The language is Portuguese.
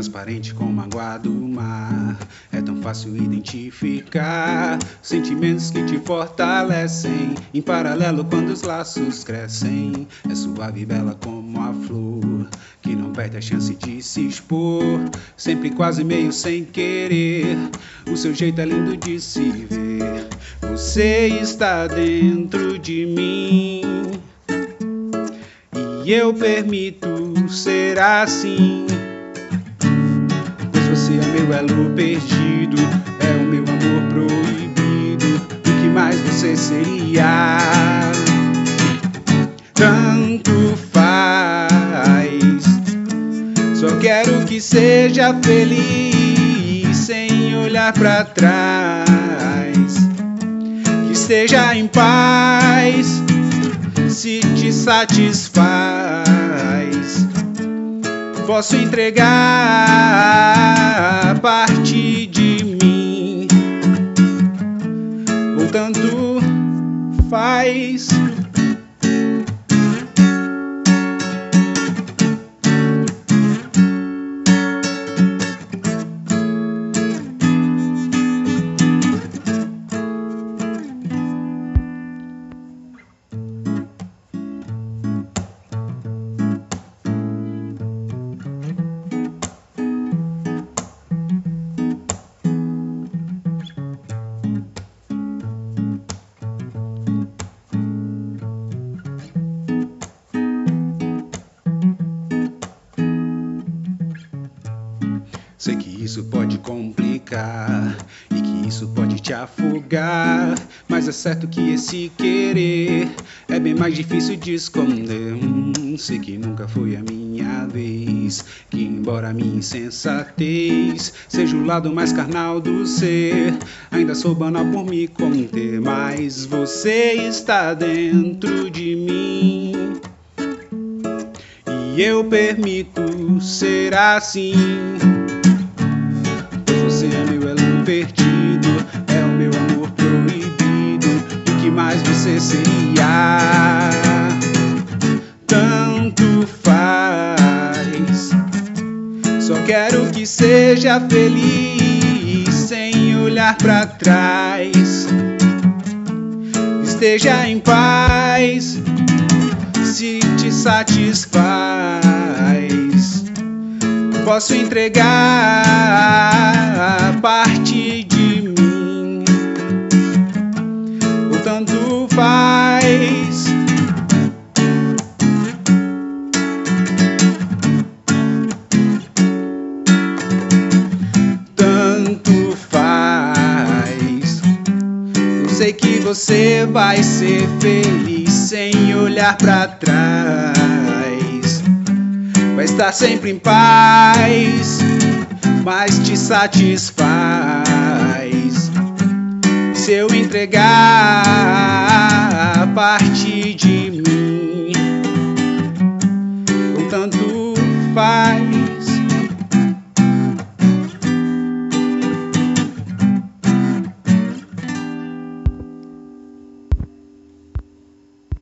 transparente como a água do mar. É tão fácil identificar sentimentos que te fortalecem. Em paralelo, quando os laços crescem, é suave e bela como a flor que não perde a chance de se expor. Sempre quase meio sem querer. O seu jeito é lindo de se ver. Você está dentro de mim. E eu permito ser assim. Pois você é meu elo perdido, é o meu amor proibido. O que mais você seria? Tanto faz. Só quero que seja feliz sem olhar para trás. Que esteja em paz se te satisfaz. Posso entregar parte de mim, ou tanto faz. Sei que isso pode complicar e que isso pode te afogar. Mas é certo que esse querer é bem mais difícil de esconder. Hum, sei que nunca foi a minha vez. Que, embora a minha insensatez seja o lado mais carnal do ser, ainda sou banal por me conter. Mas você está dentro de mim. E eu permito ser assim. Você é meu elo perdido, é o meu amor proibido. O que mais você seria? Tanto faz. Só quero que seja feliz sem olhar para trás. Esteja em paz se te satisfaz. Posso entregar parte de mim, o tanto faz. Tanto faz. Eu sei que você vai ser feliz sem olhar para trás. Vai estar sempre em paz, mas te satisfaz. Se eu entregar parte de